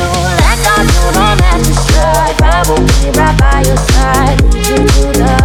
Let I do, don't have to strive. I will be right by your side. You do the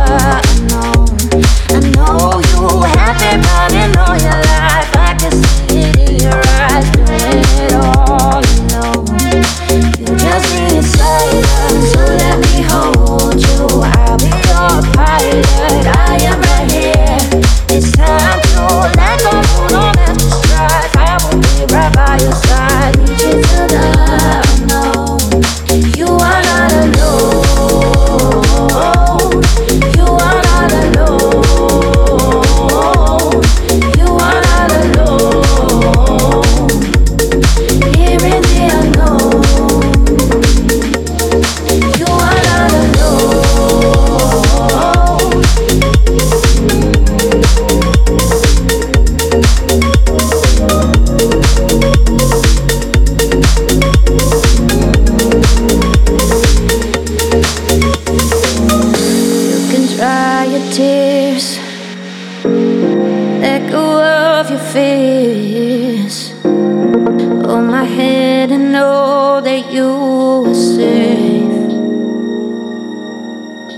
of your fears. on my head and know that you are safe.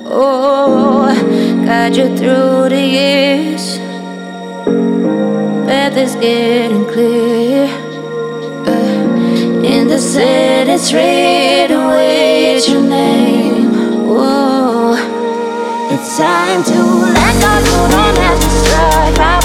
Oh, guide you through the years. Weather's getting clear. Uh, in the sand, it's written with your name. Whoa, it's time to let go. You don't have to strike.